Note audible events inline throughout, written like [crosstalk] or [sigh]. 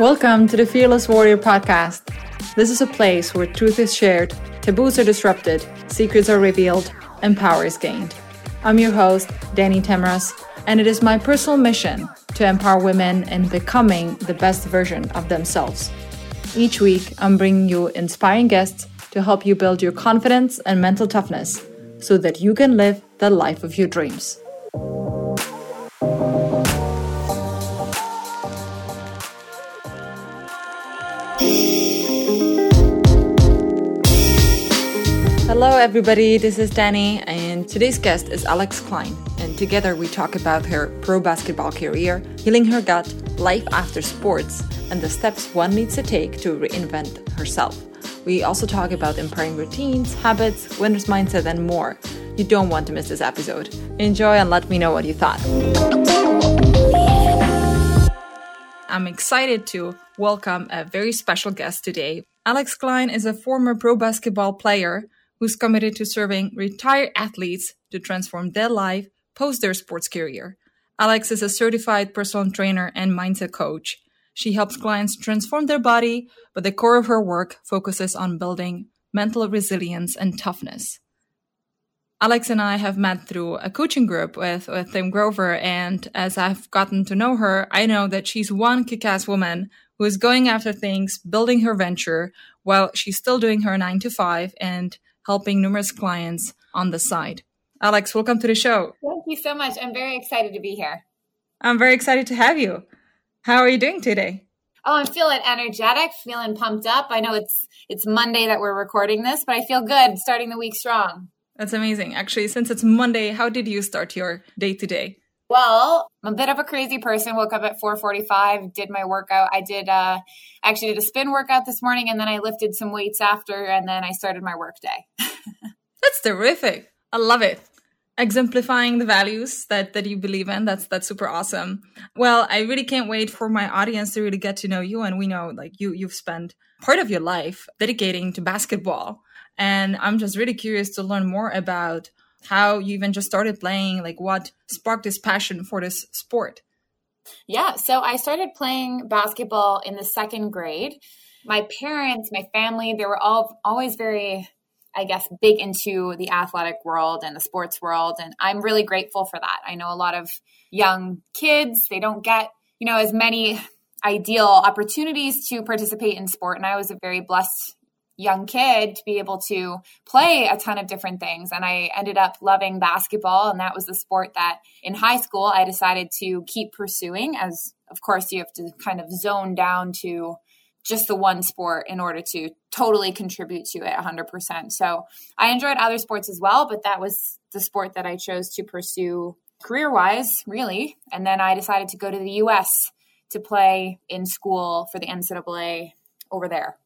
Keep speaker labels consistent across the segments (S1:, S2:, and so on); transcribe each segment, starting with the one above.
S1: Welcome to the Fearless Warrior podcast. This is a place where truth is shared, taboos are disrupted, secrets are revealed, and power is gained. I'm your host, Danny Tamras, and it is my personal mission to empower women in becoming the best version of themselves. Each week, I'm bringing you inspiring guests to help you build your confidence and mental toughness so that you can live the life of your dreams. Hello, everybody. This is Danny, and today's guest is Alex Klein. And together we talk about her pro basketball career, healing her gut, life after sports, and the steps one needs to take to reinvent herself. We also talk about empowering routines, habits, winner's mindset, and more. You don't want to miss this episode. Enjoy and let me know what you thought. I'm excited to welcome a very special guest today. Alex Klein is a former pro basketball player who's committed to serving retired athletes to transform their life post their sports career. Alex is a certified personal trainer and mindset coach. She helps clients transform their body, but the core of her work focuses on building mental resilience and toughness. Alex and I have met through a coaching group with, with Tim Grover, and as I've gotten to know her, I know that she's one kick ass woman who is going after things, building her venture while she's still doing her nine to five and helping numerous clients on the side. Alex, welcome to the show.
S2: Thank you so much. I'm very excited to be here.
S1: I'm very excited to have you. How are you doing today?
S2: Oh, I'm feeling energetic, feeling pumped up. I know it's it's Monday that we're recording this, but I feel good starting the week strong.
S1: That's amazing. Actually, since it's Monday, how did you start your day today?
S2: Well, I'm a bit of a crazy person. Woke up at 4:45, did my workout. I did uh actually did a spin workout this morning and then I lifted some weights after and then I started my work day. [laughs]
S1: that's terrific. I love it. Exemplifying the values that that you believe in. That's that's super awesome. Well, I really can't wait for my audience to really get to know you and we know like you you've spent part of your life dedicating to basketball. And I'm just really curious to learn more about how you even just started playing, like what sparked this passion for this sport.
S2: Yeah, so I started playing basketball in the second grade. My parents, my family, they were all always very I guess, big into the athletic world and the sports world. And I'm really grateful for that. I know a lot of young kids, they don't get, you know, as many ideal opportunities to participate in sport. And I was a very blessed young kid to be able to play a ton of different things. And I ended up loving basketball. And that was the sport that in high school I decided to keep pursuing, as of course you have to kind of zone down to just the one sport in order to totally contribute to it 100%. So I enjoyed other sports as well, but that was the sport that I chose to pursue career wise, really. And then I decided to go to the US to play in school for the NCAA over there.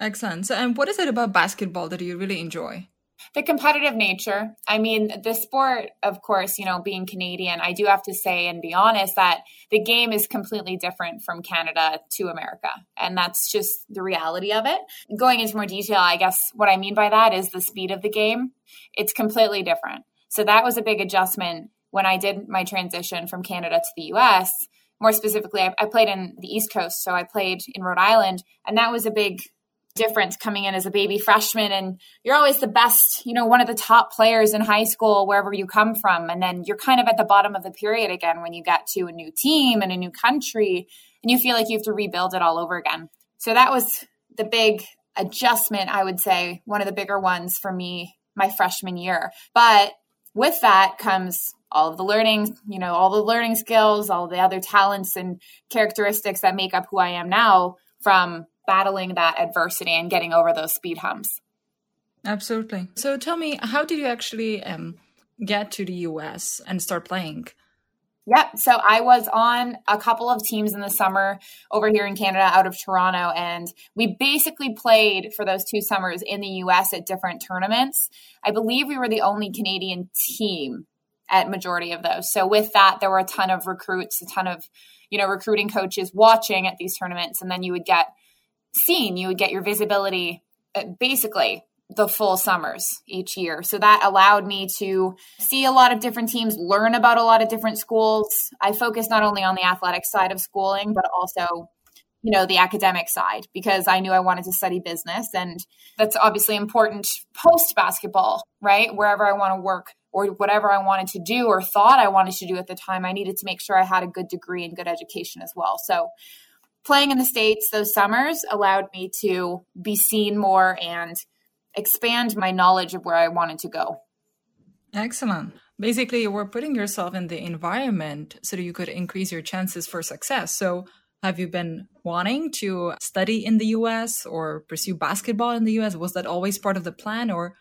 S1: Excellent. So, and what is it about basketball that you really enjoy?
S2: The competitive nature. I mean, the sport, of course, you know, being Canadian, I do have to say and be honest that the game is completely different from Canada to America. And that's just the reality of it. Going into more detail, I guess what I mean by that is the speed of the game. It's completely different. So that was a big adjustment when I did my transition from Canada to the US. More specifically, I, I played in the East Coast. So I played in Rhode Island. And that was a big difference coming in as a baby freshman and you're always the best, you know, one of the top players in high school wherever you come from and then you're kind of at the bottom of the period again when you get to a new team and a new country and you feel like you have to rebuild it all over again. So that was the big adjustment, I would say, one of the bigger ones for me my freshman year. But with that comes all of the learning, you know, all the learning skills, all the other talents and characteristics that make up who I am now from battling that adversity and getting over those speed humps.
S1: Absolutely. So tell me, how did you actually um, get to the US and start playing?
S2: Yep. so I was on a couple of teams in the summer over here in Canada out of Toronto, and we basically played for those two summers in the US at different tournaments. I believe we were the only Canadian team at majority of those. So with that, there were a ton of recruits, a ton of, you know, recruiting coaches watching at these tournaments, and then you would get seen, you would get your visibility uh, basically the full summers each year. So that allowed me to see a lot of different teams, learn about a lot of different schools. I focused not only on the athletic side of schooling, but also you know, the academic side because I knew I wanted to study business. And that's obviously important post basketball, right? Wherever I want to work or whatever I wanted to do or thought I wanted to do at the time, I needed to make sure I had a good degree and good education as well. So playing in the States those summers allowed me to be seen more and expand my knowledge of where I wanted to go.
S1: Excellent. Basically, you were putting yourself in the environment so that you could increase your chances for success. So, have you been wanting to study in the US or pursue basketball in the US? Was that always part of the plan, or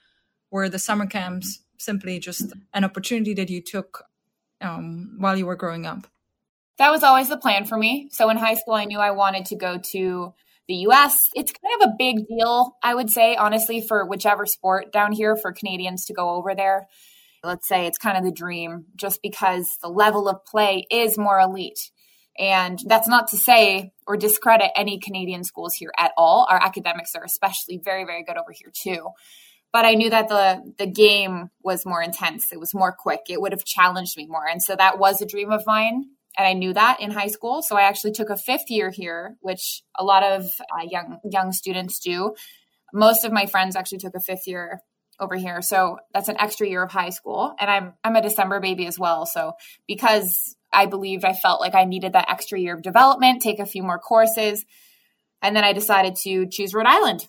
S1: were the summer camps simply just an opportunity that you took um, while you were growing up?
S2: That was always the plan for me. So, in high school, I knew I wanted to go to the US. It's kind of a big deal, I would say, honestly, for whichever sport down here for Canadians to go over there. Let's say it's kind of the dream just because the level of play is more elite. And that's not to say or discredit any Canadian schools here at all. Our academics are especially very, very good over here too. But I knew that the the game was more intense. It was more quick. It would have challenged me more. And so that was a dream of mine. And I knew that in high school. So I actually took a fifth year here, which a lot of uh, young young students do. Most of my friends actually took a fifth year over here. So that's an extra year of high school. And I'm I'm a December baby as well. So because I believed I felt like I needed that extra year of development, take a few more courses, and then I decided to choose Rhode Island.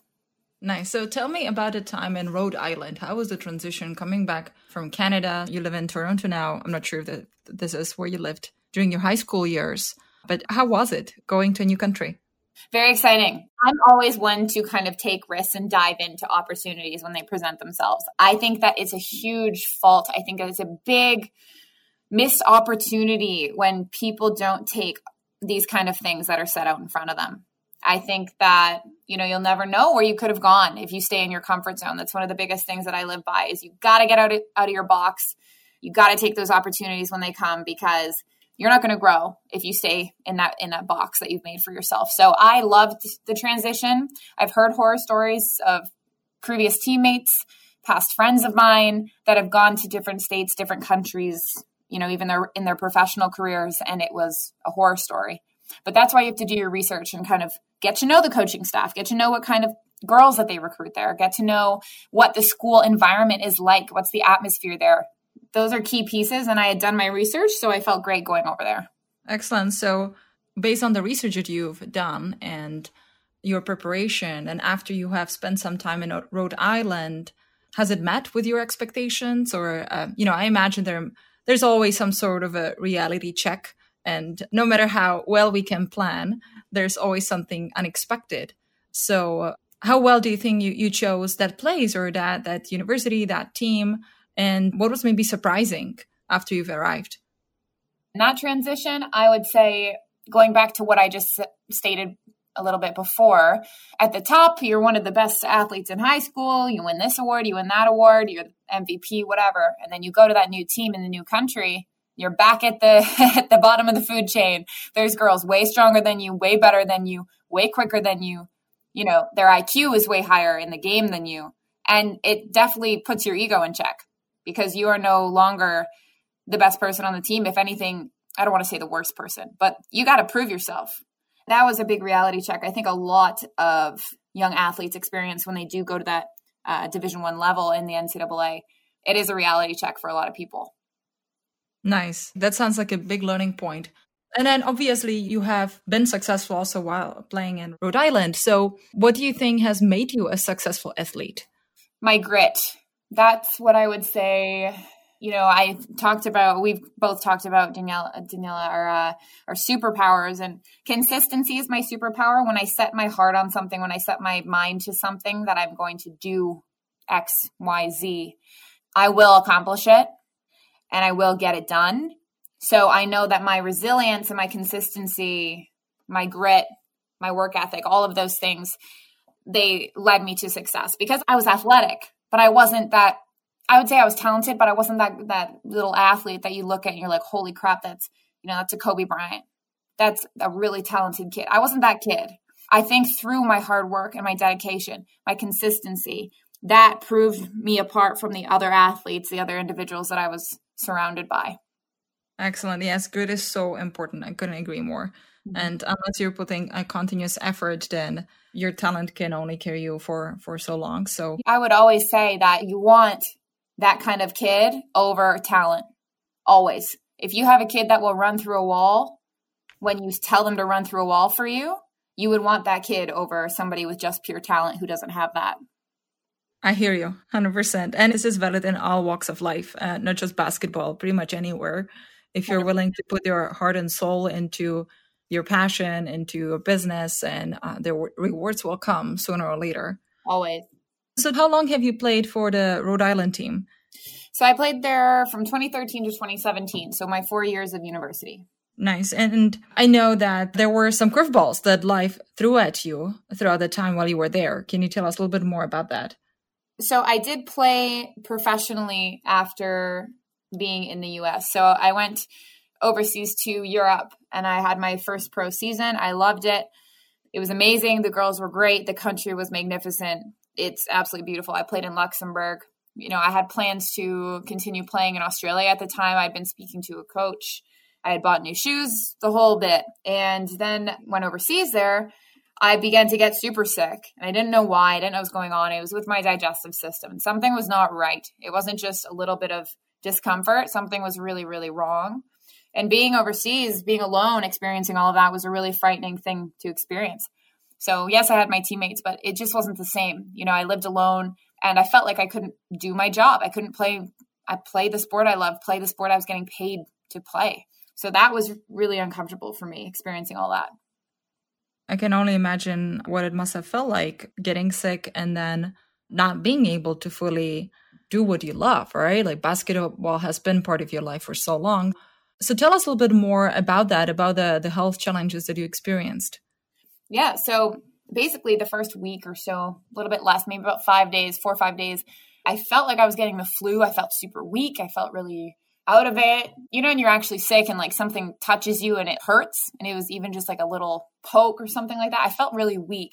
S1: Nice. So tell me about a time in Rhode Island. How was the transition coming back from Canada? You live in Toronto now. I'm not sure that this is where you lived during your high school years, but how was it going to a new country?
S2: Very exciting. I'm always one to kind of take risks and dive into opportunities when they present themselves. I think that it's a huge fault. I think it's a big missed opportunity when people don't take these kind of things that are set out in front of them. I think that, you know, you'll never know where you could have gone if you stay in your comfort zone. That's one of the biggest things that I live by is you got to get out of, out of your box. You got to take those opportunities when they come because you're not going to grow if you stay in that in that box that you've made for yourself. So I loved the transition. I've heard horror stories of previous teammates, past friends of mine that have gone to different states, different countries, you know, even their in their professional careers and it was a horror story. But that's why you have to do your research and kind of get to know the coaching staff, get to know what kind of girls that they recruit there, get to know what the school environment is like, what's the atmosphere there. Those are key pieces. And I had done my research, so I felt great going over there.
S1: Excellent. So, based on the research that you've done and your preparation, and after you have spent some time in Rhode Island, has it met with your expectations? Or, uh, you know, I imagine there there's always some sort of a reality check and no matter how well we can plan, there's always something unexpected. So, uh, how well do you think you, you chose that place or that, that university, that team? And what was maybe surprising after you've arrived?
S2: In that transition, I would say going back to what I just stated a little bit before, at the top, you're one of the best athletes in high school. You win this award, you win that award, you're MVP, whatever. And then you go to that new team in the new country you're back at the [laughs] at the bottom of the food chain. There's girls way stronger than you, way better than you, way quicker than you. You know, their IQ is way higher in the game than you. And it definitely puts your ego in check because you are no longer the best person on the team. If anything, I don't want to say the worst person, but you got to prove yourself. That was a big reality check. I think a lot of young athletes experience when they do go to that uh, Division One level in the NCAA. It is a reality check for a lot of people.
S1: Nice. That sounds like a big learning point. And then obviously you have been successful also while playing in Rhode Island. So what do you think has made you a successful athlete?
S2: My grit. That's what I would say. You know, I talked about we've both talked about Daniela Daniela our uh, our superpowers and consistency is my superpower. When I set my heart on something, when I set my mind to something that I'm going to do X, Y, Z, I will accomplish it and I will get it done. So I know that my resilience and my consistency, my grit, my work ethic, all of those things, they led me to success because I was athletic, but I wasn't that I would say I was talented, but I wasn't that that little athlete that you look at and you're like, holy crap, that's you know, that's a Kobe Bryant. That's a really talented kid. I wasn't that kid. I think through my hard work and my dedication, my consistency, that proved me apart from the other athletes, the other individuals that I was surrounded by.
S1: Excellent. Yes, good is so important. I couldn't agree more. Mm-hmm. And unless you're putting a continuous effort, then your talent can only carry you for for so long. So
S2: I would always say that you want that kind of kid over talent. Always. If you have a kid that will run through a wall when you tell them to run through a wall for you, you would want that kid over somebody with just pure talent who doesn't have that.
S1: I hear you 100%. And this is valid in all walks of life, uh, not just basketball, pretty much anywhere. If you're willing to put your heart and soul into your passion, into your business, and uh, the rewards will come sooner or later.
S2: Always.
S1: So, how long have you played for the Rhode Island team?
S2: So, I played there from 2013 to 2017. So, my four years of university.
S1: Nice. And I know that there were some curveballs that life threw at you throughout the time while you were there. Can you tell us a little bit more about that?
S2: So I did play professionally after being in the US. So I went overseas to Europe and I had my first pro season. I loved it. It was amazing. The girls were great. The country was magnificent. It's absolutely beautiful. I played in Luxembourg. You know, I had plans to continue playing in Australia at the time. I'd been speaking to a coach. I had bought new shoes, the whole bit. And then went overseas there I began to get super sick and I didn't know why. I didn't know what was going on. It was with my digestive system. Something was not right. It wasn't just a little bit of discomfort. Something was really, really wrong. And being overseas, being alone, experiencing all of that was a really frightening thing to experience. So, yes, I had my teammates, but it just wasn't the same. You know, I lived alone and I felt like I couldn't do my job. I couldn't play, I played the sport I loved, play the sport I was getting paid to play. So that was really uncomfortable for me experiencing all that.
S1: I can only imagine what it must have felt like getting sick and then not being able to fully do what you love, right? Like basketball has been part of your life for so long. So tell us a little bit more about that, about the the health challenges that you experienced.
S2: Yeah, so basically the first week or so, a little bit less, maybe about 5 days, 4 or 5 days, I felt like I was getting the flu. I felt super weak. I felt really out of it. You know, and you're actually sick and like something touches you and it hurts. And it was even just like a little poke or something like that. I felt really weak.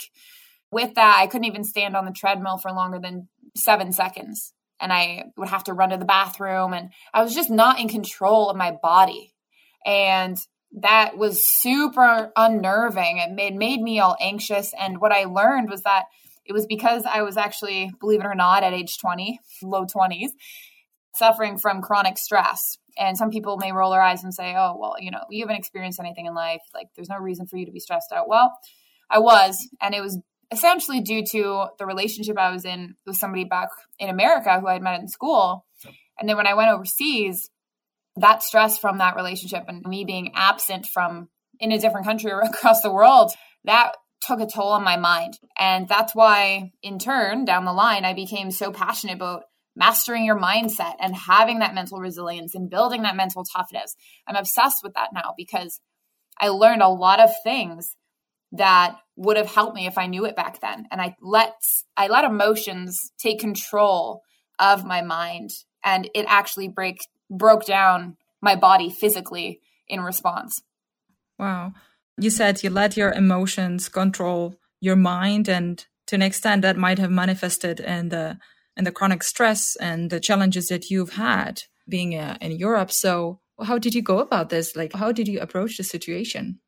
S2: With that, I couldn't even stand on the treadmill for longer than seven seconds. And I would have to run to the bathroom. And I was just not in control of my body. And that was super unnerving. It made, made me all anxious. And what I learned was that it was because I was actually, believe it or not, at age 20, low 20s, suffering from chronic stress. And some people may roll their eyes and say, oh, well, you know, you haven't experienced anything in life. Like, there's no reason for you to be stressed out. Well, I was. And it was essentially due to the relationship I was in with somebody back in America who I had met in school. And then when I went overseas, that stress from that relationship and me being absent from in a different country or [laughs] across the world, that took a toll on my mind. And that's why, in turn, down the line, I became so passionate about mastering your mindset and having that mental resilience and building that mental toughness. I'm obsessed with that now because I learned a lot of things that would have helped me if I knew it back then. And I let I let emotions take control of my mind and it actually break broke down my body physically in response.
S1: Wow. You said you let your emotions control your mind and to an extent that might have manifested in the in the chronic stress and the challenges that you've had being uh, in Europe. So, how did you go about this? Like, how did you approach the situation?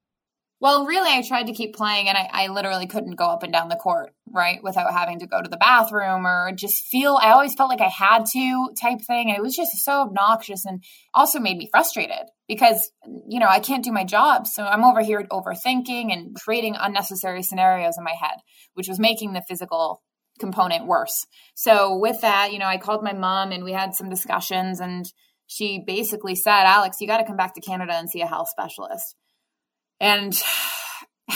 S2: Well, really, I tried to keep playing, and I, I, literally couldn't go up and down the court, right, without having to go to the bathroom or just feel. I always felt like I had to type thing, and it was just so obnoxious, and also made me frustrated because you know I can't do my job, so I'm over here overthinking and creating unnecessary scenarios in my head, which was making the physical component worse. So with that, you know, I called my mom and we had some discussions and she basically said, Alex, you got to come back to Canada and see a health specialist. And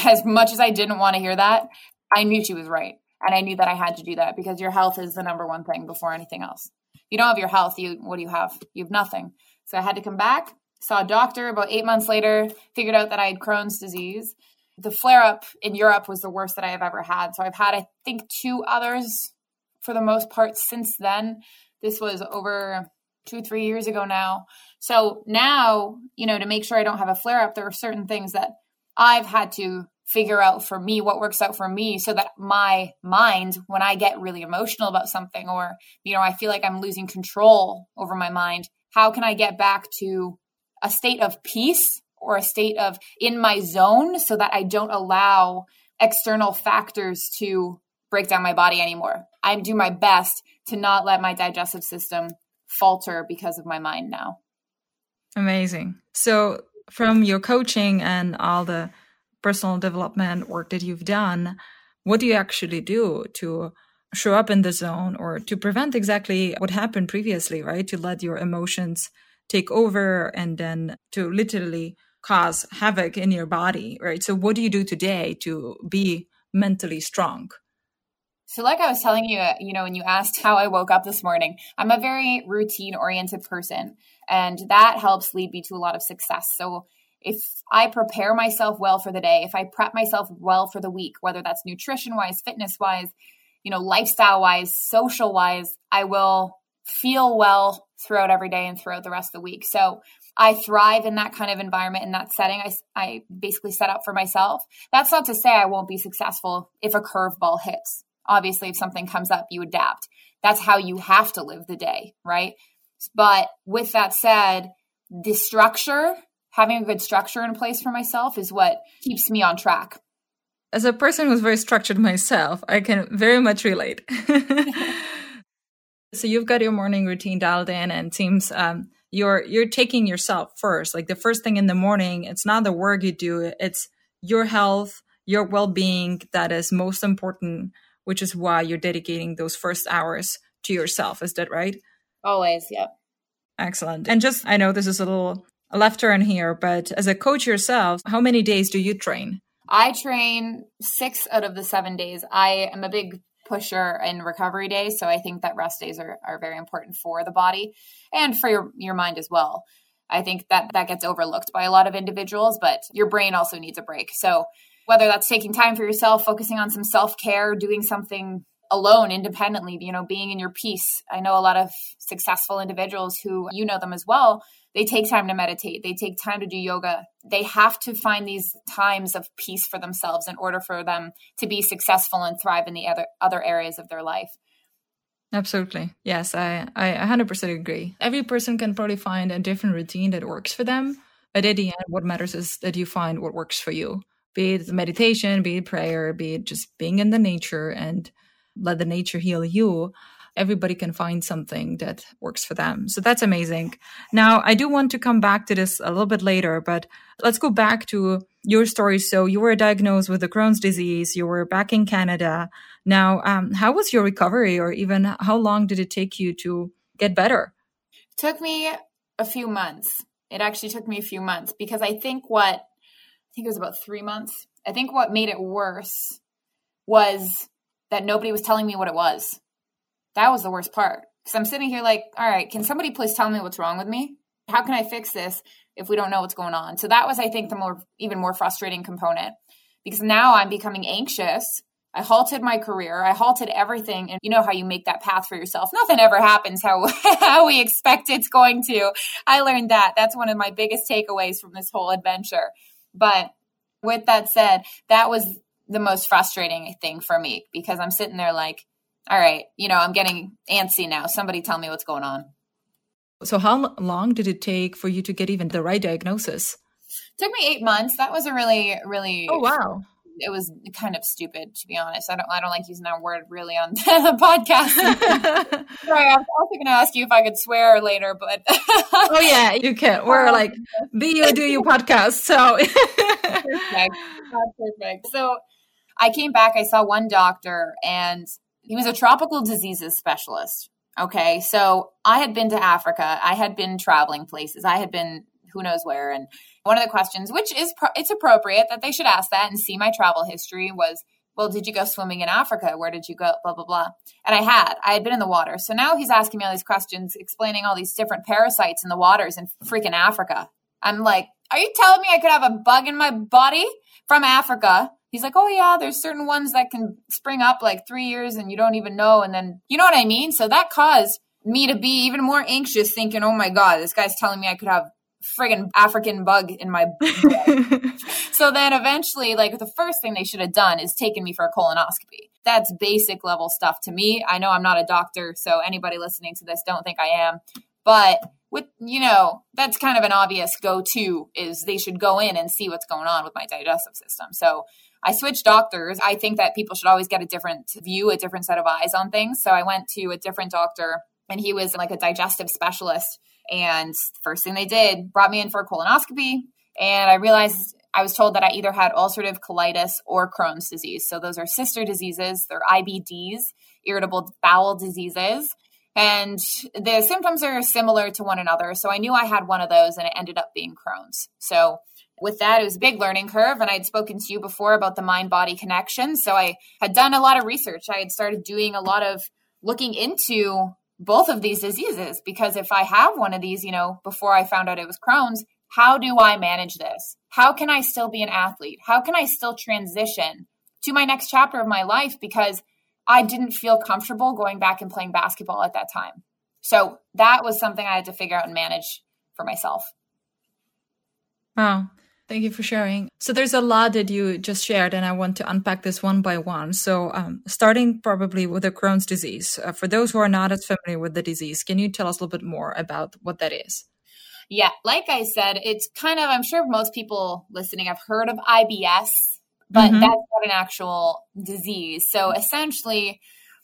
S2: as much as I didn't want to hear that, I knew she was right. And I knew that I had to do that because your health is the number one thing before anything else. You don't have your health, you what do you have? You have nothing. So I had to come back, saw a doctor about eight months later, figured out that I had Crohn's disease the flare up in Europe was the worst that I have ever had. So I've had, I think, two others for the most part since then. This was over two, three years ago now. So now, you know, to make sure I don't have a flare up, there are certain things that I've had to figure out for me what works out for me so that my mind, when I get really emotional about something or, you know, I feel like I'm losing control over my mind, how can I get back to a state of peace or a state of in my zone so that I don't allow external factors to break down my body anymore. I do my best to not let my digestive system falter because of my mind now.
S1: Amazing. So, from your coaching and all the personal development work that you've done, what do you actually do to show up in the zone or to prevent exactly what happened previously, right? To let your emotions take over and then to literally cause havoc in your body, right? So, what do you do today to be mentally strong?
S2: So, like I was telling you, uh, you know, when you asked how I woke up this morning, I'm a very routine oriented person, and that helps lead me to a lot of success. So, if I prepare myself well for the day, if I prep myself well for the week, whether that's nutrition wise, fitness wise, you know, lifestyle wise, social wise, I will feel well throughout every day and throughout the rest of the week. So, I thrive in that kind of environment, in that setting. I, I basically set up for myself. That's not to say I won't be successful if a curveball hits obviously if something comes up you adapt. That's how you have to live the day right? But with that said the structure having a good structure in place for myself is what keeps me on track.
S1: As a person who's very structured myself i can very much relate. [laughs] So you've got your morning routine dialed in and seems um, you're you're taking yourself first. Like the first thing in the morning it's not the work you do it's your health your well-being that is most important which is why you're dedicating those first hours to yourself. Is that right?
S2: Always, yeah.
S1: Excellent. And just, I know this is a little left turn here, but as a coach yourself, how many days do you train?
S2: I train six out of the seven days. I am a big pusher in recovery days. So I think that rest days are, are very important for the body and for your, your mind as well. I think that that gets overlooked by a lot of individuals, but your brain also needs a break. So whether that's taking time for yourself, focusing on some self care, doing something alone independently, you know, being in your peace. I know a lot of successful individuals who you know them as well. They take time to meditate. They take time to do yoga. They have to find these times of peace for themselves in order for them to be successful and thrive in the other other areas of their life.
S1: Absolutely. Yes, I, I 100% agree. Every person can probably find a different routine that works for them. But at the end, what matters is that you find what works for you be it meditation, be it prayer, be it just being in the nature and let the nature heal you. Everybody can find something that works for them. So that's amazing. Now, I do want to come back to this a little bit later, but let's go back to your story. So you were diagnosed with the Crohn's disease. You were back in Canada. Now, um, how was your recovery or even how long did it take you to get better?
S2: It took me a few months. It actually took me a few months because I think what I think it was about three months. I think what made it worse was that nobody was telling me what it was. That was the worst part. Because I'm sitting here like, all right, can somebody please tell me what's wrong with me? How can I fix this if we don't know what's going on? So that was, I think, the more even more frustrating component. Because now I'm becoming anxious. I halted my career. I halted everything. And you know how you make that path for yourself. Nothing ever happens how, [laughs] how we expect it's going to. I learned that. That's one of my biggest takeaways from this whole adventure but with that said, that was the most frustrating thing for me because I'm sitting there like, all right, you know, I'm getting antsy now. Somebody tell me what's going on.
S1: So, how long did it take for you to get even the right diagnosis?
S2: It took me eight months. That was a really, really
S1: oh wow
S2: it was kind of stupid to be honest. I don't I don't like using that word really on [laughs] the podcast. [laughs] Sorry, I was also going to ask you if I could swear later, but
S1: oh yeah, you can. We're um, like be you do you podcast, so
S2: perfect, perfect. So I came back. I saw one doctor, and he was a tropical diseases specialist. Okay, so I had been to Africa. I had been traveling places. I had been who knows where. And one of the questions, which is pro- it's appropriate that they should ask that and see my travel history, was, well, did you go swimming in Africa? Where did you go? Blah blah blah. And I had, I had been in the water. So now he's asking me all these questions, explaining all these different parasites in the waters in freaking Africa. I'm like, are you telling me I could have a bug in my body from Africa? He's like, oh yeah, there's certain ones that can spring up like three years and you don't even know. And then, you know what I mean? So that caused me to be even more anxious, thinking, oh my God, this guy's telling me I could have friggin' African bug in my [laughs] so then eventually, like the first thing they should have done is taken me for a colonoscopy. That's basic level stuff to me. I know I'm not a doctor, so anybody listening to this don't think I am. But with you know that's kind of an obvious go-to is they should go in and see what's going on with my digestive system so i switched doctors i think that people should always get a different view a different set of eyes on things so i went to a different doctor and he was like a digestive specialist and first thing they did brought me in for a colonoscopy and i realized i was told that i either had ulcerative colitis or crohn's disease so those are sister diseases they're ibds irritable bowel diseases and the symptoms are similar to one another. So I knew I had one of those and it ended up being Crohn's. So with that, it was a big learning curve. And I'd spoken to you before about the mind body connection. So I had done a lot of research. I had started doing a lot of looking into both of these diseases because if I have one of these, you know, before I found out it was Crohn's, how do I manage this? How can I still be an athlete? How can I still transition to my next chapter of my life? Because I didn't feel comfortable going back and playing basketball at that time. So that was something I had to figure out and manage for myself.
S1: Wow. Thank you for sharing. So there's a lot that you just shared, and I want to unpack this one by one. So, um, starting probably with the Crohn's disease. Uh, for those who are not as familiar with the disease, can you tell us a little bit more about what that is?
S2: Yeah, like I said, it's kind of, I'm sure most people listening have heard of IBS but mm-hmm. that's not an actual disease. So essentially,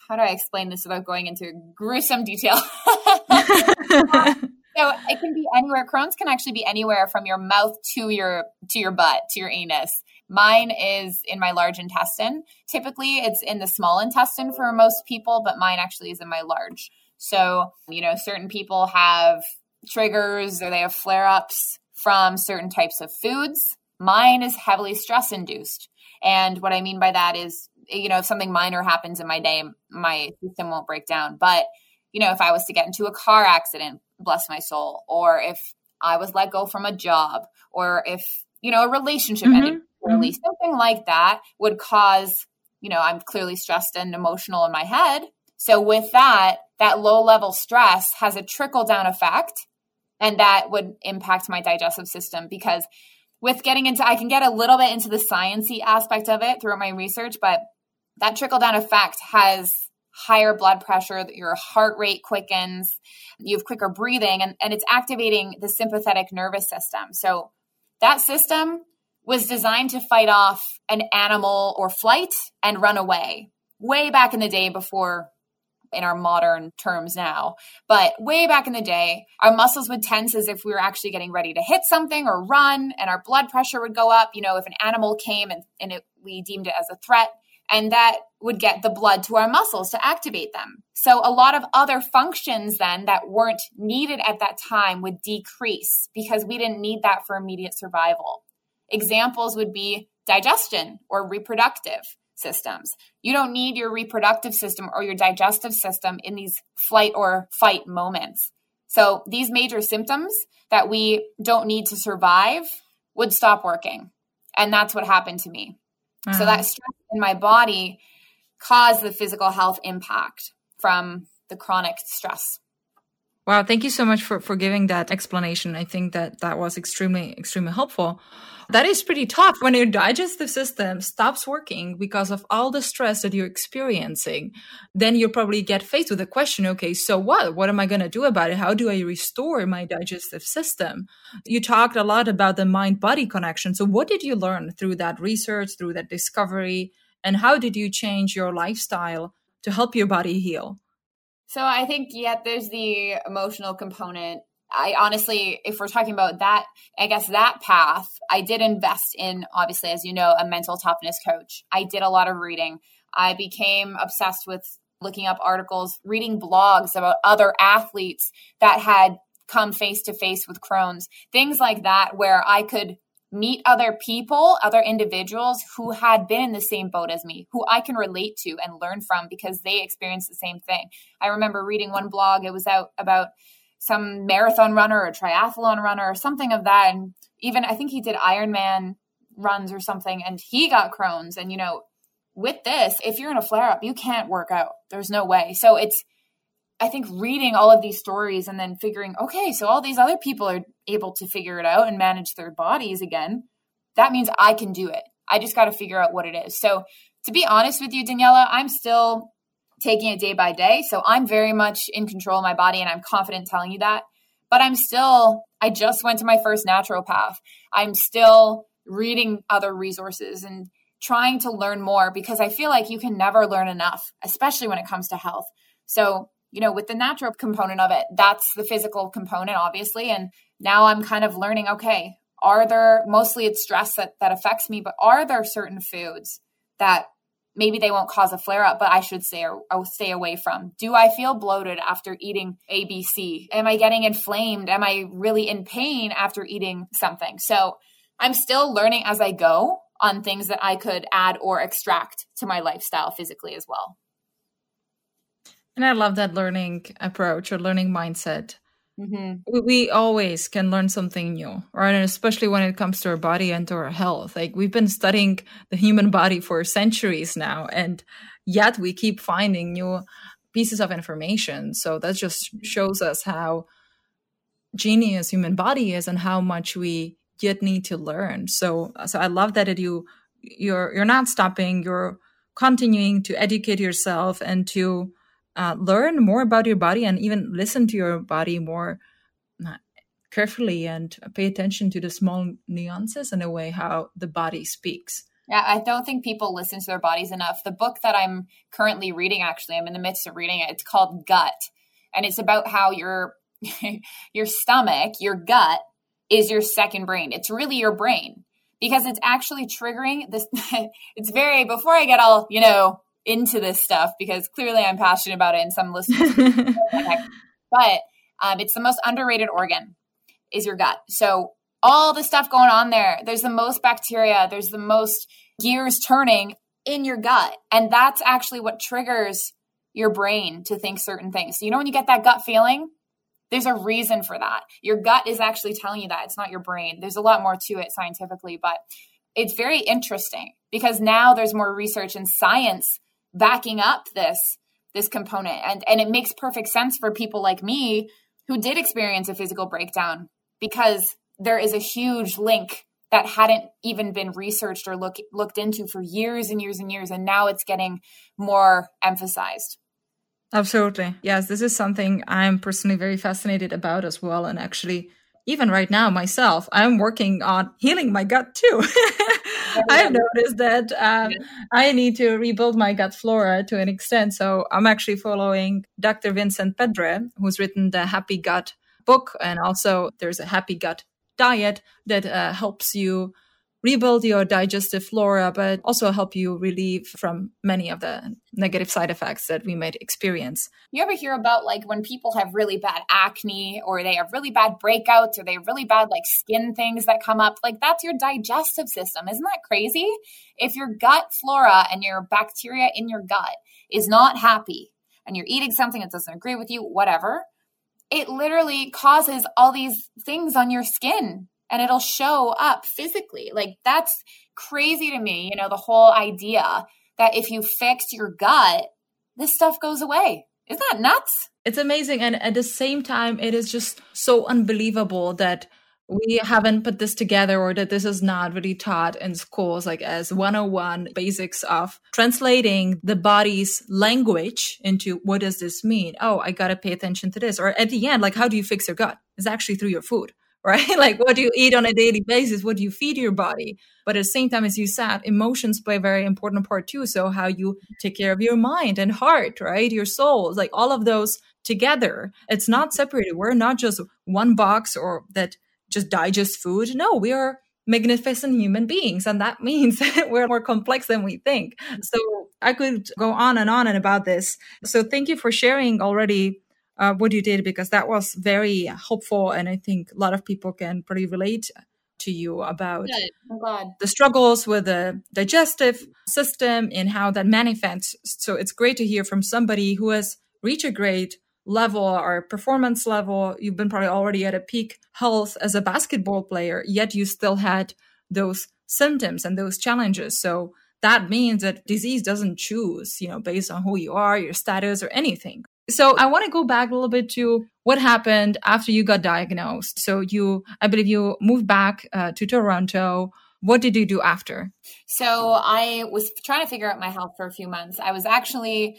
S2: how do I explain this without going into gruesome detail? [laughs] [laughs] so it can be anywhere. Crohn's can actually be anywhere from your mouth to your to your butt to your anus. Mine is in my large intestine. Typically, it's in the small intestine for most people, but mine actually is in my large. So, you know, certain people have triggers or they have flare ups from certain types of foods. Mine is heavily stress induced. And what I mean by that is, you know, if something minor happens in my day, my system won't break down. But, you know, if I was to get into a car accident, bless my soul, or if I was let go from a job, or if, you know, a relationship mm-hmm. ended poorly, mm-hmm. something like that would cause, you know, I'm clearly stressed and emotional in my head. So with that, that low level stress has a trickle down effect and that would impact my digestive system because with getting into I can get a little bit into the sciency aspect of it through my research, but that trickle down effect has higher blood pressure, your heart rate quickens, you have quicker breathing, and, and it's activating the sympathetic nervous system. So that system was designed to fight off an animal or flight and run away way back in the day before in our modern terms now. But way back in the day, our muscles would tense as if we were actually getting ready to hit something or run, and our blood pressure would go up. You know, if an animal came and, and it, we deemed it as a threat, and that would get the blood to our muscles to activate them. So a lot of other functions then that weren't needed at that time would decrease because we didn't need that for immediate survival. Examples would be digestion or reproductive systems. You don't need your reproductive system or your digestive system in these flight or fight moments. So these major symptoms that we don't need to survive would stop working. And that's what happened to me. So that uh-huh. stress in my body caused the physical health impact from the chronic stress.
S1: Wow, thank you so much for, for giving that explanation. I think that that was extremely, extremely helpful. That is pretty tough when your digestive system stops working because of all the stress that you're experiencing. Then you probably get faced with the question, okay, so what? What am I going to do about it? How do I restore my digestive system? You talked a lot about the mind body connection. So what did you learn through that research, through that discovery? And how did you change your lifestyle to help your body heal?
S2: So I think, yeah, there's the emotional component. I honestly, if we're talking about that, I guess that path, I did invest in, obviously, as you know, a mental toughness coach. I did a lot of reading. I became obsessed with looking up articles, reading blogs about other athletes that had come face to face with Crohn's, things like that, where I could meet other people, other individuals who had been in the same boat as me, who I can relate to and learn from because they experienced the same thing. I remember reading one blog, it was out about some marathon runner or triathlon runner or something of that. And even I think he did Ironman runs or something and he got Crohn's. And, you know, with this, if you're in a flare up, you can't work out. There's no way. So it's, I think reading all of these stories and then figuring, okay, so all these other people are able to figure it out and manage their bodies again. That means I can do it. I just got to figure out what it is. So, to be honest with you, Daniela, I'm still taking it day by day. So, I'm very much in control of my body and I'm confident telling you that. but I'm still, I just went to my first naturopath. I'm still reading other resources and trying to learn more because I feel like you can never learn enough, especially when it comes to health. So, you know, with the natural component of it, that's the physical component, obviously. And now I'm kind of learning okay, are there mostly it's stress that, that affects me, but are there certain foods that maybe they won't cause a flare up, but I should stay or stay away from? Do I feel bloated after eating ABC? Am I getting inflamed? Am I really in pain after eating something? So I'm still learning as I go on things that I could add or extract to my lifestyle physically as well.
S1: And I love that learning approach or learning mindset. Mm-hmm. We, we always can learn something new, right? And especially when it comes to our body and to our health. Like we've been studying the human body for centuries now, and yet we keep finding new pieces of information. So that just shows us how genius human body is and how much we yet need to learn. So, so I love that you you're you're not stopping. You're continuing to educate yourself and to uh, learn more about your body and even listen to your body more uh, carefully and pay attention to the small nuances and the way how the body speaks.
S2: Yeah, I don't think people listen to their bodies enough. The book that I'm currently reading, actually, I'm in the midst of reading it. It's called Gut, and it's about how your [laughs] your stomach, your gut, is your second brain. It's really your brain because it's actually triggering this. [laughs] it's very, before I get all, you know, into this stuff, because clearly I'm passionate about it and some listeners, [laughs] [laughs] but um, it's the most underrated organ is your gut. So all the stuff going on there, there's the most bacteria, there's the most gears turning in your gut. And that's actually what triggers your brain to think certain things. So, you know, when you get that gut feeling, there's a reason for that. Your gut is actually telling you that. It's not your brain. There's a lot more to it scientifically, but it's very interesting because now there's more research and science backing up this this component and and it makes perfect sense for people like me who did experience a physical breakdown because there is a huge link that hadn't even been researched or look, looked into for years and years and years and now it's getting more emphasized
S1: Absolutely. Yes, this is something I'm personally very fascinated about as well. And actually, even right now, myself, I'm working on healing my gut too. [laughs] I've noticed that um, I need to rebuild my gut flora to an extent. So I'm actually following Dr. Vincent Pedre, who's written the Happy Gut book. And also, there's a Happy Gut diet that uh, helps you rebuild your digestive flora, but also help you relieve from many of the negative side effects that we might experience.
S2: You ever hear about like when people have really bad acne or they have really bad breakouts or they have really bad like skin things that come up? Like that's your digestive system. Isn't that crazy? If your gut flora and your bacteria in your gut is not happy and you're eating something that doesn't agree with you, whatever, it literally causes all these things on your skin and it'll show up physically. Like that's crazy to me, you know, the whole idea that if you fix your gut, this stuff goes away. Isn't that nuts?
S1: It's amazing. And at the same time, it is just so unbelievable that we haven't put this together or that this is not really taught in schools like as 101 basics of translating the body's language into what does this mean oh i gotta pay attention to this or at the end like how do you fix your gut it's actually through your food right? [laughs] like what do you eat on a daily basis? What do you feed your body? But at the same time, as you said, emotions play a very important part too. So how you take care of your mind and heart, right? Your soul, like all of those together. It's not separated. We're not just one box or that just digest food. No, we are magnificent human beings. And that [laughs] means we're more complex than we think. So I could go on and on and about this. So thank you for sharing already uh, what you did because that was very helpful and i think a lot of people can pretty relate to you about the struggles with the digestive system and how that manifests. So it's great to hear from somebody who has reached a great level or performance level. You've been probably already at a peak health as a basketball player yet you still had those symptoms and those challenges. So that means that disease doesn't choose you know based on who you are your status or anything so I want to go back a little bit to what happened after you got diagnosed. So you, I believe you moved back uh, to Toronto. What did you do after?
S2: So I was trying to figure out my health for a few months. I was actually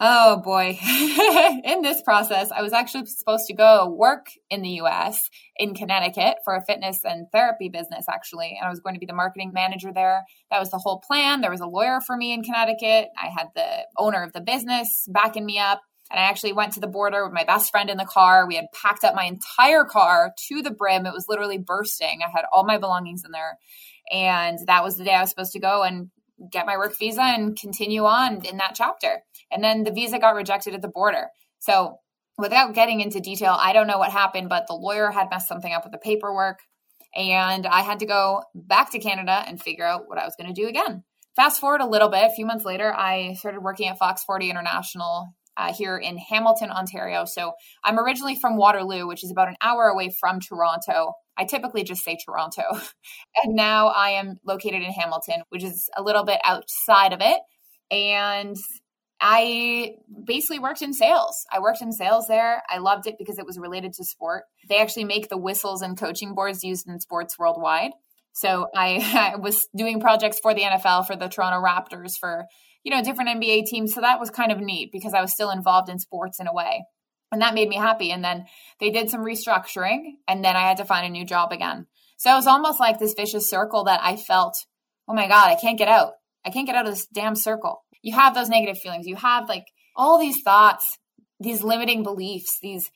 S2: Oh boy. [laughs] in this process, I was actually supposed to go work in the US in Connecticut for a fitness and therapy business, actually. And I was going to be the marketing manager there. That was the whole plan. There was a lawyer for me in Connecticut. I had the owner of the business backing me up. And I actually went to the border with my best friend in the car. We had packed up my entire car to the brim. It was literally bursting. I had all my belongings in there. And that was the day I was supposed to go and get my work visa and continue on in that chapter. And then the visa got rejected at the border. So, without getting into detail, I don't know what happened, but the lawyer had messed something up with the paperwork. And I had to go back to Canada and figure out what I was going to do again. Fast forward a little bit, a few months later, I started working at Fox 40 International uh, here in Hamilton, Ontario. So I'm originally from Waterloo, which is about an hour away from Toronto. I typically just say Toronto. [laughs] and now I am located in Hamilton, which is a little bit outside of it. And I basically worked in sales. I worked in sales there. I loved it because it was related to sport. They actually make the whistles and coaching boards used in sports worldwide. So I, [laughs] I was doing projects for the NFL, for the Toronto Raptors, for you know different NBA teams. So that was kind of neat because I was still involved in sports in a way, and that made me happy. And then they did some restructuring, and then I had to find a new job again. So it was almost like this vicious circle that I felt, oh my god, I can't get out. I can't get out of this damn circle you have those negative feelings you have like all these thoughts these limiting beliefs these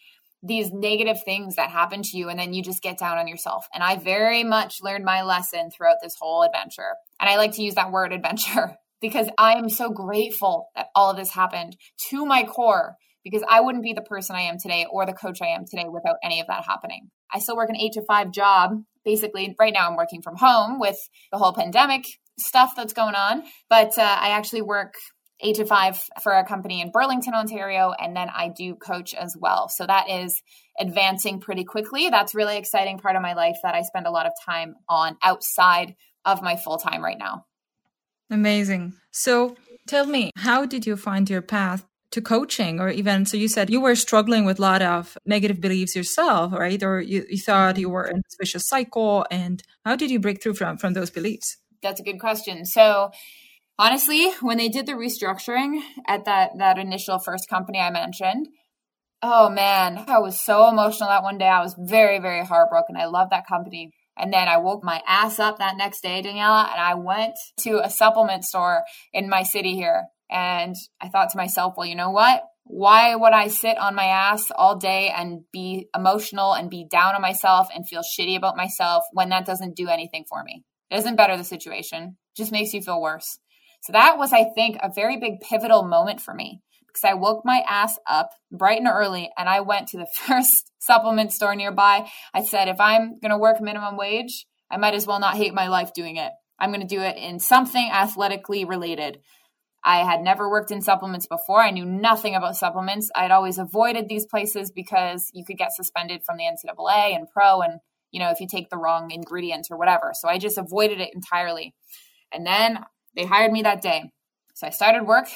S2: these negative things that happen to you and then you just get down on yourself and i very much learned my lesson throughout this whole adventure and i like to use that word adventure [laughs] because i am so grateful that all of this happened to my core because i wouldn't be the person i am today or the coach i am today without any of that happening i still work an 8 to 5 job basically right now i'm working from home with the whole pandemic stuff that's going on. But uh, I actually work eight to five for a company in Burlington, Ontario, and then I do coach as well. So that is advancing pretty quickly. That's really exciting part of my life that I spend a lot of time on outside of my full time right now.
S1: Amazing. So tell me, how did you find your path to coaching or even so you said you were struggling with a lot of negative beliefs yourself right or you, you thought you were in a vicious cycle and how did you break through from from those beliefs
S2: that's a good question. So honestly, when they did the restructuring at that that initial first company I mentioned, oh man, I was so emotional that one day. I was very, very heartbroken. I love that company. And then I woke my ass up that next day, Daniela, and I went to a supplement store in my city here. And I thought to myself, well, you know what? Why would I sit on my ass all day and be emotional and be down on myself and feel shitty about myself when that doesn't do anything for me? It doesn't better the situation, just makes you feel worse. So that was, I think, a very big pivotal moment for me because I woke my ass up bright and early and I went to the [laughs] first supplement store nearby. I said, if I'm going to work minimum wage, I might as well not hate my life doing it. I'm going to do it in something athletically related. I had never worked in supplements before. I knew nothing about supplements. I'd always avoided these places because you could get suspended from the NCAA and pro and you know, if you take the wrong ingredients or whatever. So I just avoided it entirely. And then they hired me that day. So I started work.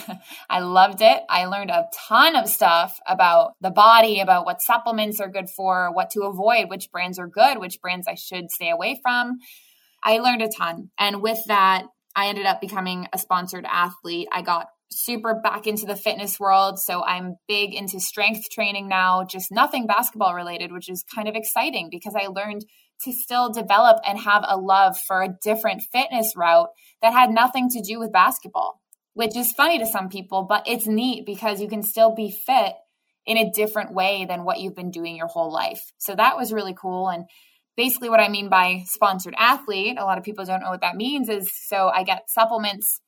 S2: [laughs] I loved it. I learned a ton of stuff about the body, about what supplements are good for, what to avoid, which brands are good, which brands I should stay away from. I learned a ton. And with that, I ended up becoming a sponsored athlete. I got super back into the fitness world. So I'm big into strength training now, just nothing basketball related, which is kind of exciting because I learned to still develop and have a love for a different fitness route that had nothing to do with basketball, which is funny to some people, but it's neat because you can still be fit in a different way than what you've been doing your whole life. So that was really cool. And basically, what I mean by sponsored athlete, a lot of people don't know what that means, is so I get supplements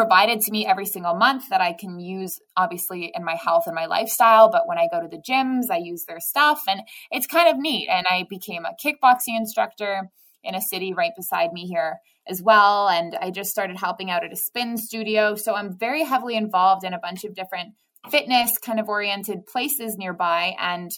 S2: provided to me every single month that I can use, obviously, in my health and my lifestyle. But when I go to the gyms, I use their stuff, and it's kind of neat. And I became a kickboxing instructor in a city right beside me here as well. And I just started helping out at a spin studio. So I'm very heavily involved in a bunch of different fitness kind of oriented places nearby. And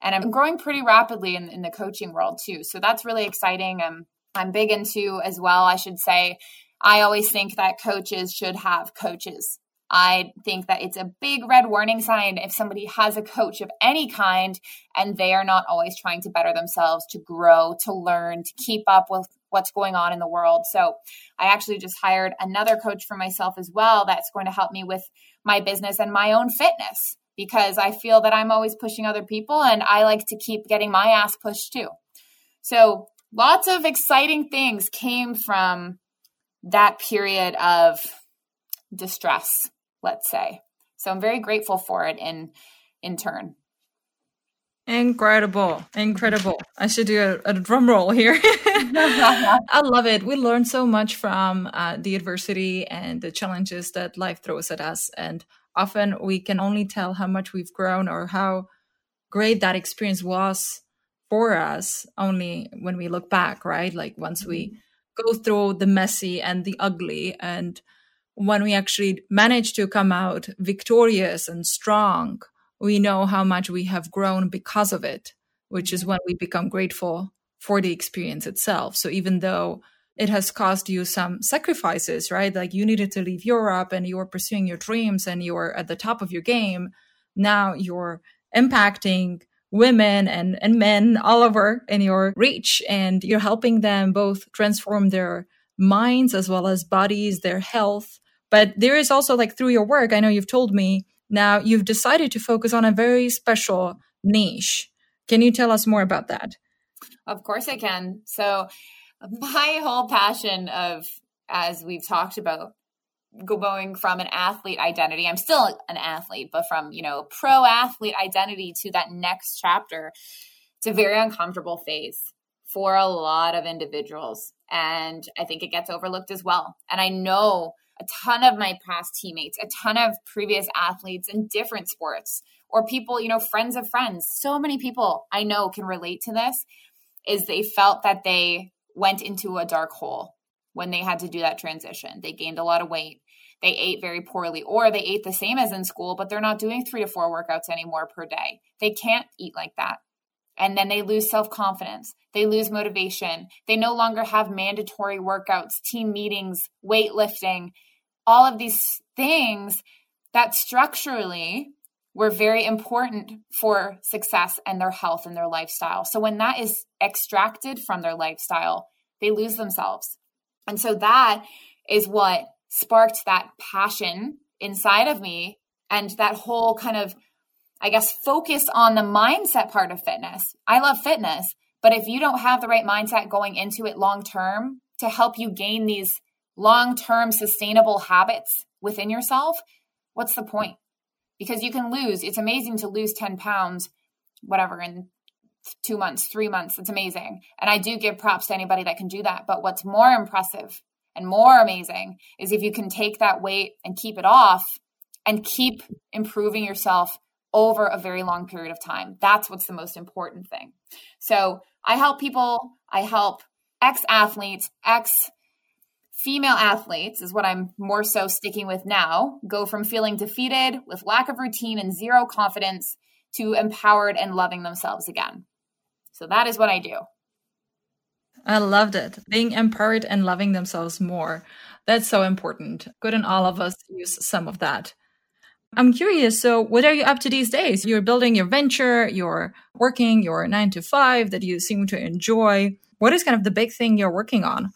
S2: and I'm growing pretty rapidly in, in the coaching world too. So that's really exciting. I'm I'm big into as well, I should say, I always think that coaches should have coaches. I think that it's a big red warning sign if somebody has a coach of any kind and they are not always trying to better themselves, to grow, to learn, to keep up with what's going on in the world. So I actually just hired another coach for myself as well that's going to help me with my business and my own fitness because I feel that I'm always pushing other people and I like to keep getting my ass pushed too. So, lots of exciting things came from that period of distress, let's say. So, I'm very grateful for it in in turn.
S1: Incredible. Incredible. I should do a, a drum roll here. [laughs] I love it. We learn so much from uh, the adversity and the challenges that life throws at us. And often we can only tell how much we've grown or how great that experience was for us only when we look back, right? Like once we mm-hmm. Go through the messy and the ugly and when we actually manage to come out victorious and strong we know how much we have grown because of it, which is when we become grateful for the experience itself. So even though it has cost you some sacrifices, right? Like you needed to leave Europe and you were pursuing your dreams and you were at the top of your game. Now you're impacting women and, and men all over in your reach and you're helping them both transform their minds as well as bodies, their health. But there is also like through your work, I know you've told me now, you've decided to focus on a very special niche. Can you tell us more about that?
S2: Of course, I can. So, [laughs] my whole passion of, as we've talked about, going from an athlete identity, I'm still an athlete, but from, you know, pro athlete identity to that next chapter, it's a very uncomfortable phase for a lot of individuals. And I think it gets overlooked as well. And I know a ton of my past teammates, a ton of previous athletes in different sports, or people, you know, friends of friends. So many people I know can relate to this is they felt that they went into a dark hole when they had to do that transition. They gained a lot of weight. They ate very poorly, or they ate the same as in school, but they're not doing three to four workouts anymore per day. They can't eat like that. And then they lose self confidence. They lose motivation. They no longer have mandatory workouts, team meetings, weightlifting all of these things that structurally were very important for success and their health and their lifestyle. So when that is extracted from their lifestyle, they lose themselves. And so that is what sparked that passion inside of me and that whole kind of I guess focus on the mindset part of fitness. I love fitness, but if you don't have the right mindset going into it long term to help you gain these long term sustainable habits within yourself, what's the point? Because you can lose. It's amazing to lose 10 pounds, whatever, in two months, three months. It's amazing. And I do give props to anybody that can do that. But what's more impressive and more amazing is if you can take that weight and keep it off and keep improving yourself over a very long period of time. That's what's the most important thing. So I help people, I help ex athletes, ex female athletes is what I'm more so sticking with now go from feeling defeated with lack of routine and zero confidence to empowered and loving themselves again. So that is what I do.
S1: I loved it. Being empowered and loving themselves more. That's so important. Couldn't all of us use some of that? I'm curious. So, what are you up to these days? You're building your venture, you're working your nine to five that you seem to enjoy. What is kind of the big thing you're working on?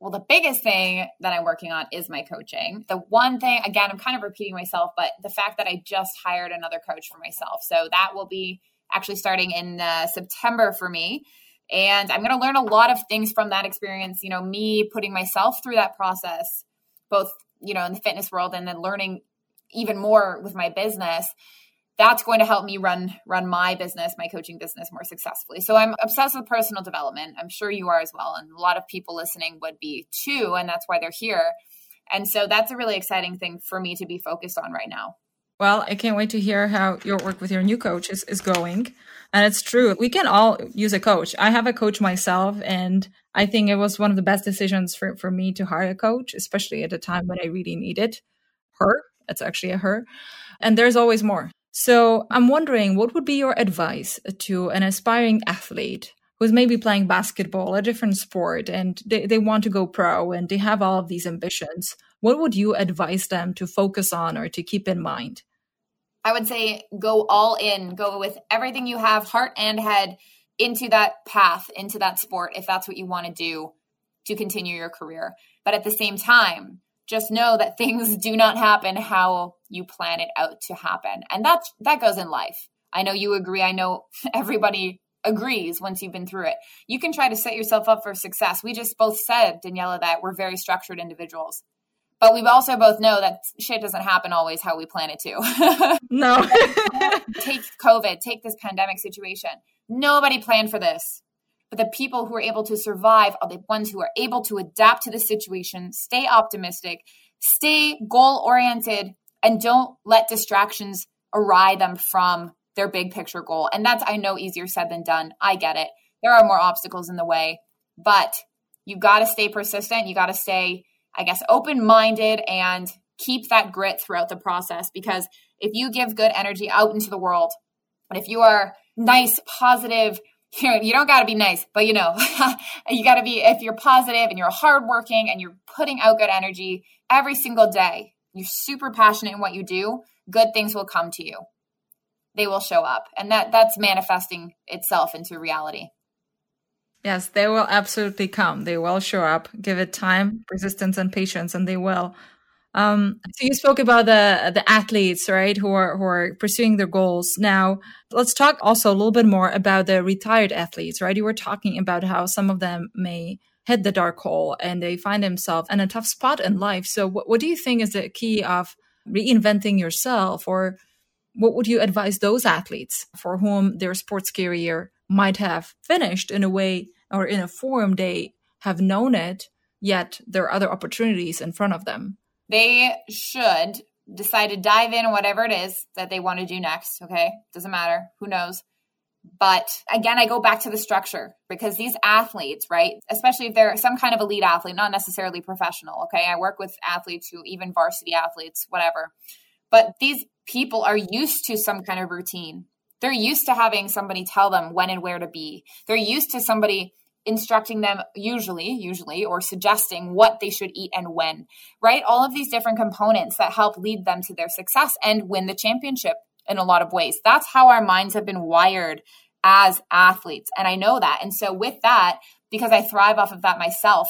S2: Well, the biggest thing that I'm working on is my coaching. The one thing, again, I'm kind of repeating myself, but the fact that I just hired another coach for myself. So that will be actually starting in uh, September for me. And I'm going to learn a lot of things from that experience. You know, me putting myself through that process, both, you know, in the fitness world and then learning even more with my business. That's going to help me run run my business my coaching business more successfully. So i'm obsessed with personal development. I'm sure you are as well and a lot of people listening would be too and that's why they're here. And so that's a really exciting thing for me to be focused on right now.
S1: Well i can't wait to hear how your work with your new coach is, is going and it's true we can all use a coach i have a coach myself and i think it was one of the best decisions for, for me to hire a coach especially at a time when i really needed her it's actually a her and there's always more so I'm wondering what would be your advice to an aspiring athlete who's maybe playing basketball, a different sport, and they, they want to go pro and they have all of these ambitions? What would you advise them to focus on or to keep in mind?
S2: I would say go all in, go with everything you have, heart and head, into that path, into that sport, if that's what you want to do to continue your career. But at the same time, just know that [laughs] things do not happen how you plan it out to happen. And that's that goes in life. I know you agree. I know [laughs] everybody agrees once you've been through it. You can try to set yourself up for success. We just both said, Daniela, that we're very structured individuals. But we also both know that shit doesn't happen always how we plan it to. [laughs]
S1: no.
S2: take COVID, take this pandemic situation. Nobody planned for this. But the people who are able to survive are the ones who are able to adapt to the situation, stay optimistic, stay goal oriented, and don't let distractions awry them from their big picture goal. And that's, I know, easier said than done. I get it. There are more obstacles in the way, but you got to stay persistent. You got to stay, I guess, open minded and keep that grit throughout the process. Because if you give good energy out into the world, and if you are nice, positive, [laughs] you don't got to be nice, but you know, [laughs] you got to be, if you're positive and you're hardworking and you're putting out good energy every single day, you're super passionate in what you do, good things will come to you. They will show up. And that that's manifesting itself into reality
S1: yes they will absolutely come. They will show up give it time persistence and patience and they will. Um, so you spoke about the the athletes right who are who are pursuing their goals. Now let's talk also a little bit more about the retired athletes right? You were talking about how some of them may hit the dark hole and they find themselves in a tough spot in life. So what, what do you think is the key of reinventing yourself or what would you advise those athletes for whom their sports career might have finished in a way or in a form they have known it, yet there are other opportunities in front of them?
S2: They should decide to dive in whatever it is that they want to do next. Okay. Doesn't matter. Who knows? But again, I go back to the structure because these athletes, right, especially if they're some kind of elite athlete, not necessarily professional. Okay. I work with athletes who, even varsity athletes, whatever. But these people are used to some kind of routine. They're used to having somebody tell them when and where to be. They're used to somebody instructing them usually usually or suggesting what they should eat and when right? All of these different components that help lead them to their success and win the championship in a lot of ways. That's how our minds have been wired as athletes and i know that. And so with that because i thrive off of that myself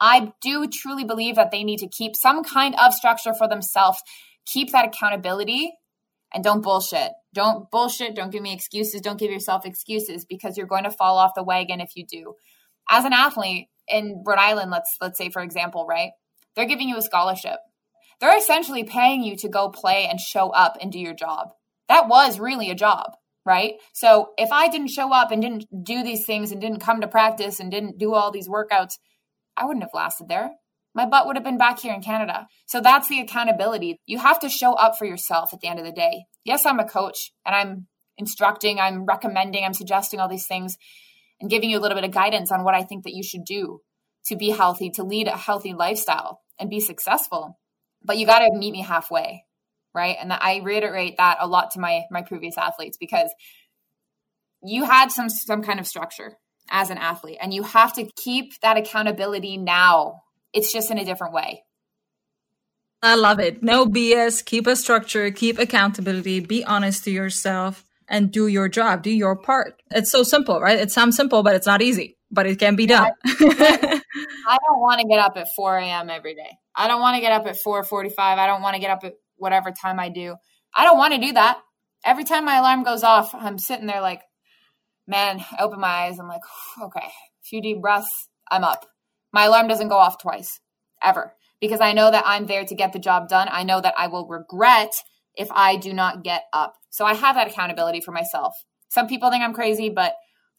S2: i do truly believe that they need to keep some kind of structure for themselves keep that accountability and don't bullshit. Don't bullshit. Don't give me excuses. Don't give yourself excuses because you're going to fall off the wagon if you do. As an athlete in Rhode Island, let's let's say for example, right? They're giving you a scholarship. They're essentially paying you to go play and show up and do your job. That was really a job, right? So if I didn't show up and didn't do these things and didn't come to practice and didn't do all these workouts, I wouldn't have lasted there my butt would have been back here in Canada. So that's the accountability. You have to show up for yourself at the end of the day. Yes, I'm a coach and I'm instructing, I'm recommending, I'm suggesting all these things and giving you a little bit of guidance on what I think that you should do to be healthy, to lead a healthy lifestyle and be successful. But you got to meet me halfway, right? And I reiterate that a lot to my my previous athletes because you had some some kind of structure as an athlete and you have to keep that accountability now it's just in a different way.
S1: I love it. No BS. Keep a structure, keep accountability, be honest to yourself, and do your job, do your part. It's so simple, right? It sounds simple, but it's not easy, but it can be done. [laughs]
S2: I don't want to get up at 4 a.m. every day. I don't want to get up at 4:45. I don't want to get up at whatever time I do. I don't want to do that. Every time my alarm goes off, I'm sitting there like, man, I open my eyes. I'm like, okay, a few deep breaths. I'm up. My alarm doesn't go off twice, ever, because I know that I'm there to get the job done. I know that I will regret if I do not get up. So I have that accountability for myself. Some people think I'm crazy, but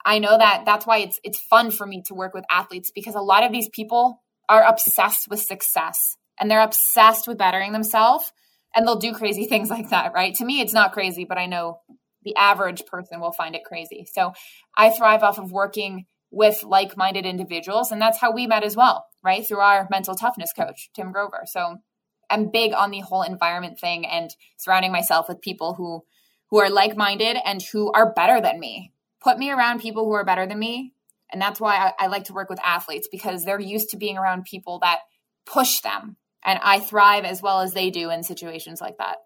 S2: I know that that's why it's it's fun for me to work with athletes because a lot of these people are obsessed with success and they're obsessed with bettering themselves and they'll do crazy [laughs] things like that, right? To me it's not crazy, but I know the average person will find it crazy. So I thrive off of working with like minded individuals. And that's how we met as well, right? Through our mental toughness coach, Tim Grover. So I'm big on the whole environment thing and surrounding myself with people who who are like-minded and who are better than me. Put me around people who are better than me. And that's why I, I like to work with athletes because they're used to being around people that push them. And I thrive as well as they do in situations like that.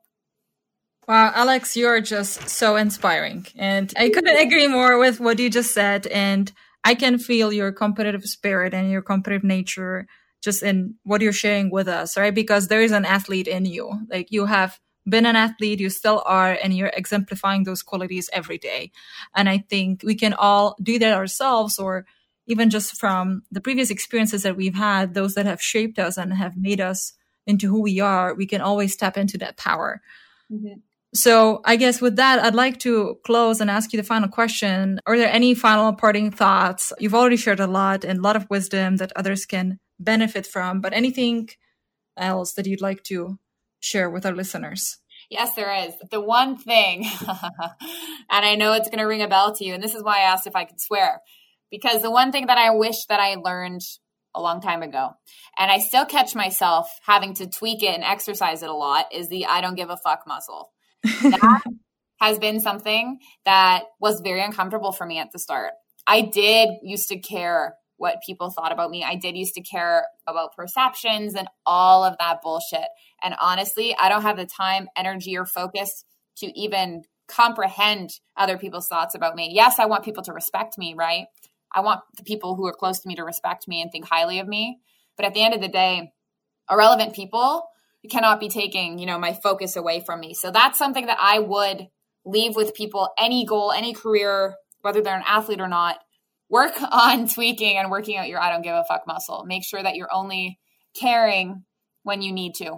S1: Wow, Alex, you're just so inspiring. And I couldn't agree more with what you just said. And I can feel your competitive spirit and your competitive nature just in what you're sharing with us, right? Because there is an athlete in you. Like you have been an athlete, you still are, and you're exemplifying those qualities every day. And I think we can all do that ourselves or even just from the previous experiences that we've had, those that have shaped us and have made us into who we are, we can always tap into that power. Mm-hmm. So I guess with that, I'd like to close and ask you the final question. Are there any final parting thoughts? You've already shared a lot and a lot of wisdom that others can benefit from, but anything else that you'd like to share with our listeners?
S2: Yes, there is. The one thing, [laughs] and I know it's going to ring a bell to you, and this is why I asked if I could swear, because the one thing that I wish that I learned a long time ago, and I still catch myself having to tweak it and exercise it a lot, is the I don't give a fuck muscle. That [laughs] has been something that was very uncomfortable for me at the start. I did used to care what people thought about me. I did used to care about perceptions and all of that bullshit. And honestly, I don't have the time, energy, or focus to even comprehend other people's thoughts about me. Yes, I want people to respect me, right? I want the people who are close to me to respect me and think highly of me. But at the end of the day, irrelevant people cannot be taking, you know, my focus away from me. So that's something that I would leave with people any goal, any career, whether they're an athlete or not, work [laughs] on tweaking and working out your I don't give a fuck muscle. Make sure that you're only caring when you need to.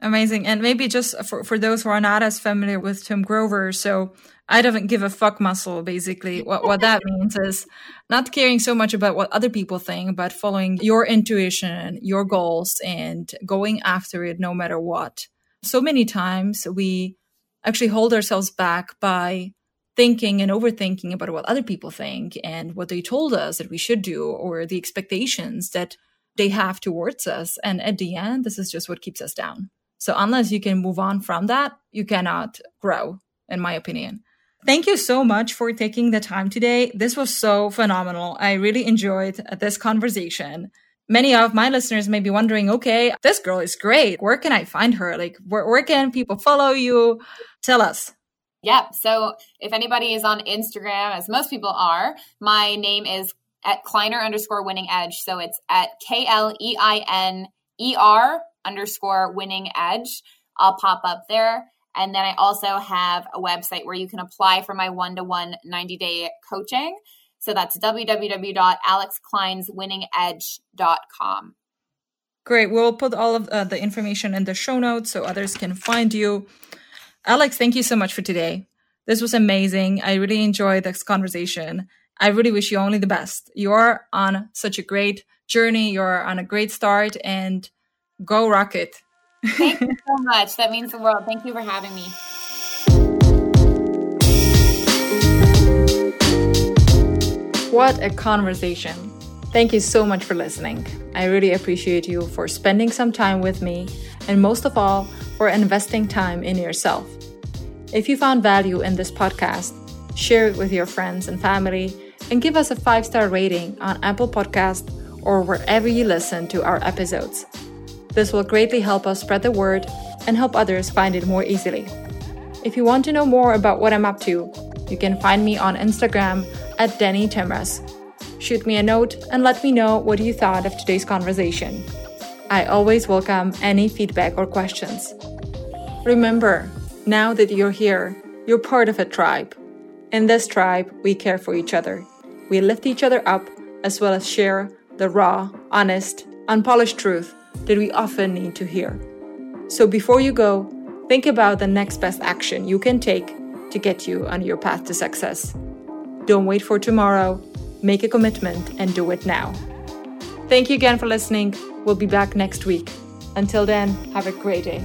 S1: Amazing. And maybe just for, for those who are not as familiar with Tim Grover, so I don't give a fuck muscle, basically. What, what that [laughs] means is not caring so much about what other people think, but following your intuition, your goals, and going after it no matter what. So many times we actually hold ourselves back by thinking and overthinking about what other people think and what they told us that we should do or the expectations that they have towards us. And at the end, this is just what keeps us down. So unless you can move on from that, you cannot grow, in my opinion. Thank you so much for taking the time today. This was so phenomenal. I really enjoyed this conversation. Many of my listeners may be wondering, okay, this girl is great. Where can I find her? Like, where, where can people follow you? Tell us.
S2: Yep. So if anybody is on Instagram, as most people are, my name is at Kleiner underscore winning edge. So it's at K L E I N E R underscore winning edge. I'll pop up there. And then I also have a website where you can apply for my one to one 90 day coaching. So that's www.alexkleinswinningedge.com.
S1: Great. We'll put all of uh, the information in the show notes so others can find you. Alex, thank you so much for today. This was amazing. I really enjoyed this conversation. I really wish you only the best. You're on such a great journey. You're on a great start and go rocket.
S2: Thank you so [laughs] much. That means the world. Thank you for having me.
S1: What a conversation. Thank you so much for listening. I really appreciate you for spending some time with me and most of all, for investing time in yourself. If you found value in this podcast, share it with your friends and family and give us a five star rating on Apple Podcast or wherever you listen to our episodes. This will greatly help us spread the word and help others find it more easily. If you want to know more about what I'm up to, you can find me on Instagram at Denny Timras. Shoot me a note and let me know what you thought of today's conversation. I always welcome any feedback or questions. Remember, now that you're here, you're part of a tribe. In this tribe, we care for each other. We lift each other up as well as share the raw, honest, unpolished truth that we often need to hear. So before you go, think about the next best action you can take to get you on your path to success. Don't wait for tomorrow, make a commitment and do it now. Thank you again for listening. We'll be back next week. Until then, have a great day.